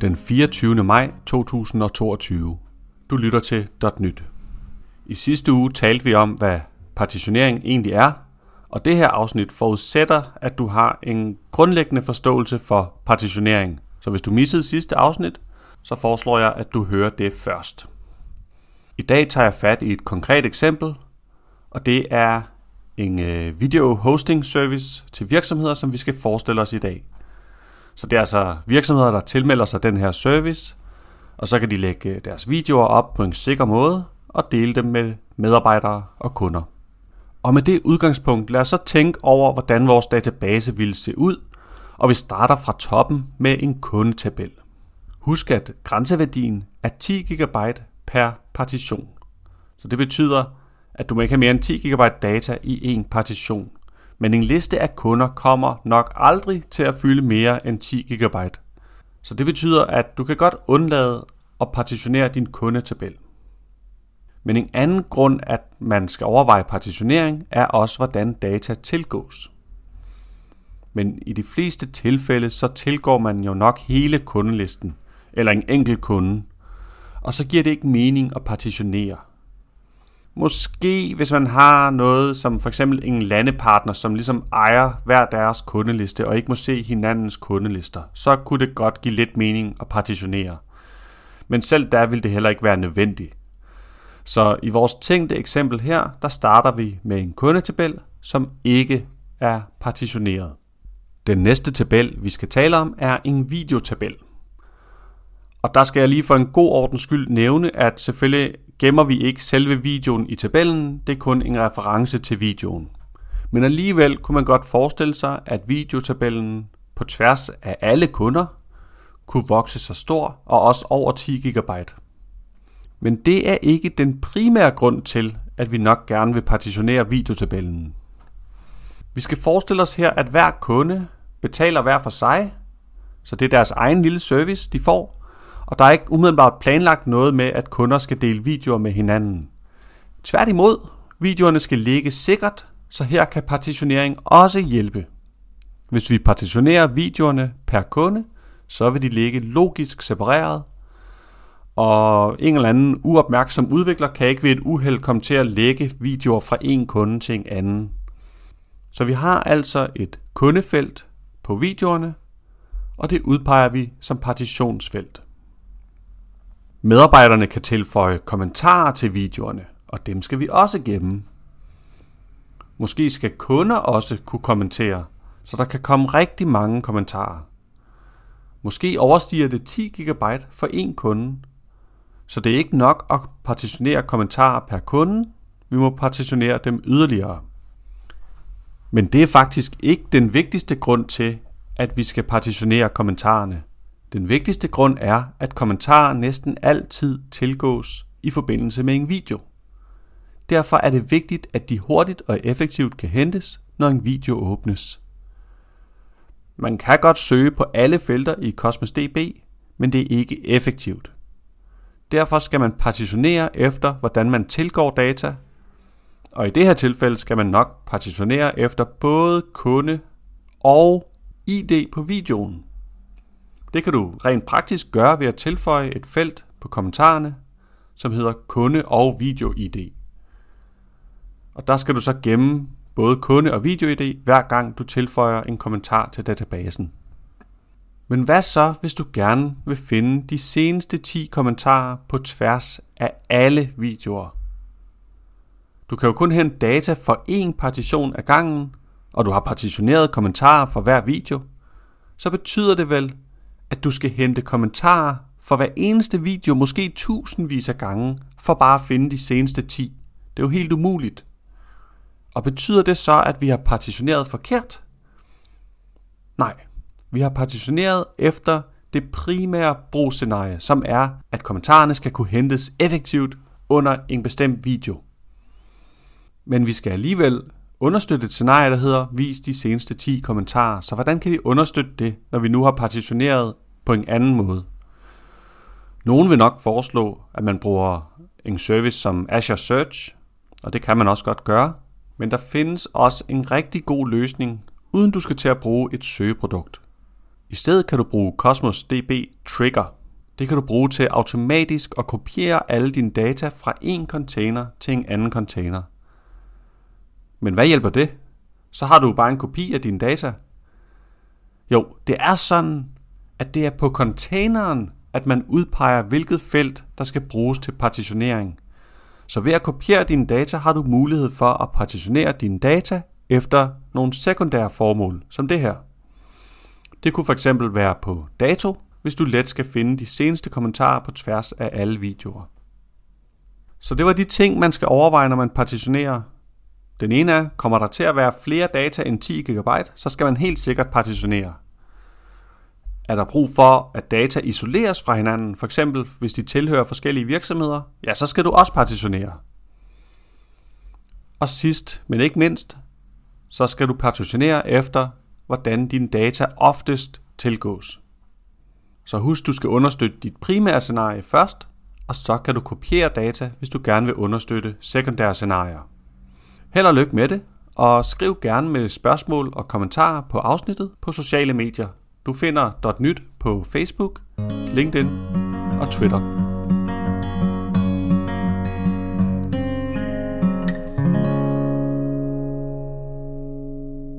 den 24. maj 2022. Du lytter til .nyt. I sidste uge talte vi om, hvad partitionering egentlig er, og det her afsnit forudsætter, at du har en grundlæggende forståelse for partitionering. Så hvis du missede sidste afsnit, så foreslår jeg, at du hører det først. I dag tager jeg fat i et konkret eksempel, og det er en øh, video hosting service til virksomheder, som vi skal forestille os i dag. Så det er altså virksomheder, der tilmelder sig den her service, og så kan de lægge øh, deres videoer op på en sikker måde og dele dem med medarbejdere og kunder. Og med det udgangspunkt, lad os så tænke over, hvordan vores database ville se ud, og vi starter fra toppen med en kundetabel. Husk, at grænseværdien er 10 GB per partition. Så det betyder, at du må ikke have mere end 10 GB data i en partition. Men en liste af kunder kommer nok aldrig til at fylde mere end 10 GB. Så det betyder, at du kan godt undlade at partitionere din kundetabel. Men en anden grund, at man skal overveje partitionering, er også, hvordan data tilgås. Men i de fleste tilfælde, så tilgår man jo nok hele kundelisten, eller en enkelt kunde, og så giver det ikke mening at partitionere. Måske hvis man har noget som for eksempel en landepartner, som ligesom ejer hver deres kundeliste og ikke må se hinandens kundelister, så kunne det godt give lidt mening at partitionere. Men selv der vil det heller ikke være nødvendigt. Så i vores tænkte eksempel her, der starter vi med en kundetabel, som ikke er partitioneret. Den næste tabel, vi skal tale om, er en videotabel. Og der skal jeg lige for en god ordens skyld nævne, at selvfølgelig gemmer vi ikke selve videoen i tabellen, det er kun en reference til videoen. Men alligevel kunne man godt forestille sig, at videotabellen på tværs af alle kunder kunne vokse så stor og også over 10 GB. Men det er ikke den primære grund til, at vi nok gerne vil partitionere videotabellen. Vi skal forestille os her, at hver kunde betaler hver for sig, så det er deres egen lille service, de får, og der er ikke umiddelbart planlagt noget med, at kunder skal dele videoer med hinanden. Tværtimod, videoerne skal ligge sikkert, så her kan partitionering også hjælpe. Hvis vi partitionerer videoerne per kunde, så vil de ligge logisk separeret, og en eller anden uopmærksom udvikler kan ikke ved et uheld komme til at lægge videoer fra en kunde til en anden. Så vi har altså et kundefelt på videoerne, og det udpeger vi som partitionsfelt. Medarbejderne kan tilføje kommentarer til videoerne, og dem skal vi også gemme. Måske skal kunder også kunne kommentere, så der kan komme rigtig mange kommentarer. Måske overstiger det 10 GB for én kunde, så det er ikke nok at partitionere kommentarer per kunde, vi må partitionere dem yderligere. Men det er faktisk ikke den vigtigste grund til, at vi skal partitionere kommentarerne. Den vigtigste grund er, at kommentarer næsten altid tilgås i forbindelse med en video. Derfor er det vigtigt, at de hurtigt og effektivt kan hentes, når en video åbnes. Man kan godt søge på alle felter i Cosmos DB, men det er ikke effektivt. Derfor skal man partitionere efter, hvordan man tilgår data, og i det her tilfælde skal man nok partitionere efter både kunde og ID på videoen. Det kan du rent praktisk gøre ved at tilføje et felt på kommentarerne, som hedder kunde og video ID. Og der skal du så gemme både kunde og video ID, hver gang du tilføjer en kommentar til databasen. Men hvad så, hvis du gerne vil finde de seneste 10 kommentarer på tværs af alle videoer? Du kan jo kun hente data for én partition af gangen, og du har partitioneret kommentarer for hver video, så betyder det vel, at du skal hente kommentarer for hver eneste video, måske tusindvis af gange, for bare at finde de seneste 10. Det er jo helt umuligt. Og betyder det så, at vi har partitioneret forkert? Nej, vi har partitioneret efter det primære brugsscenarie, som er, at kommentarerne skal kunne hentes effektivt under en bestemt video. Men vi skal alligevel understøtte et scenarie, der hedder vis de seneste 10 kommentarer. Så hvordan kan vi understøtte det, når vi nu har partitioneret på en anden måde? Nogen vil nok foreslå, at man bruger en service som Azure Search, og det kan man også godt gøre. Men der findes også en rigtig god løsning, uden du skal til at bruge et søgeprodukt. I stedet kan du bruge Cosmos DB Trigger. Det kan du bruge til automatisk at kopiere alle dine data fra en container til en anden container. Men hvad hjælper det? Så har du bare en kopi af dine data. Jo, det er sådan, at det er på containeren, at man udpeger, hvilket felt, der skal bruges til partitionering. Så ved at kopiere dine data, har du mulighed for at partitionere dine data efter nogle sekundære formål, som det her. Det kunne fx være på dato, hvis du let skal finde de seneste kommentarer på tværs af alle videoer. Så det var de ting, man skal overveje, når man partitionerer. Den ene er, kommer der til at være flere data end 10 GB, så skal man helt sikkert partitionere. Er der brug for, at data isoleres fra hinanden, for eksempel hvis de tilhører forskellige virksomheder, ja, så skal du også partitionere. Og sidst, men ikke mindst, så skal du partitionere efter, hvordan dine data oftest tilgås. Så husk, du skal understøtte dit primære scenarie først, og så kan du kopiere data, hvis du gerne vil understøtte sekundære scenarier. Held og lykke med det, og skriv gerne med spørgsmål og kommentarer på afsnittet på sociale medier. Du finder .nyt på Facebook, LinkedIn og Twitter.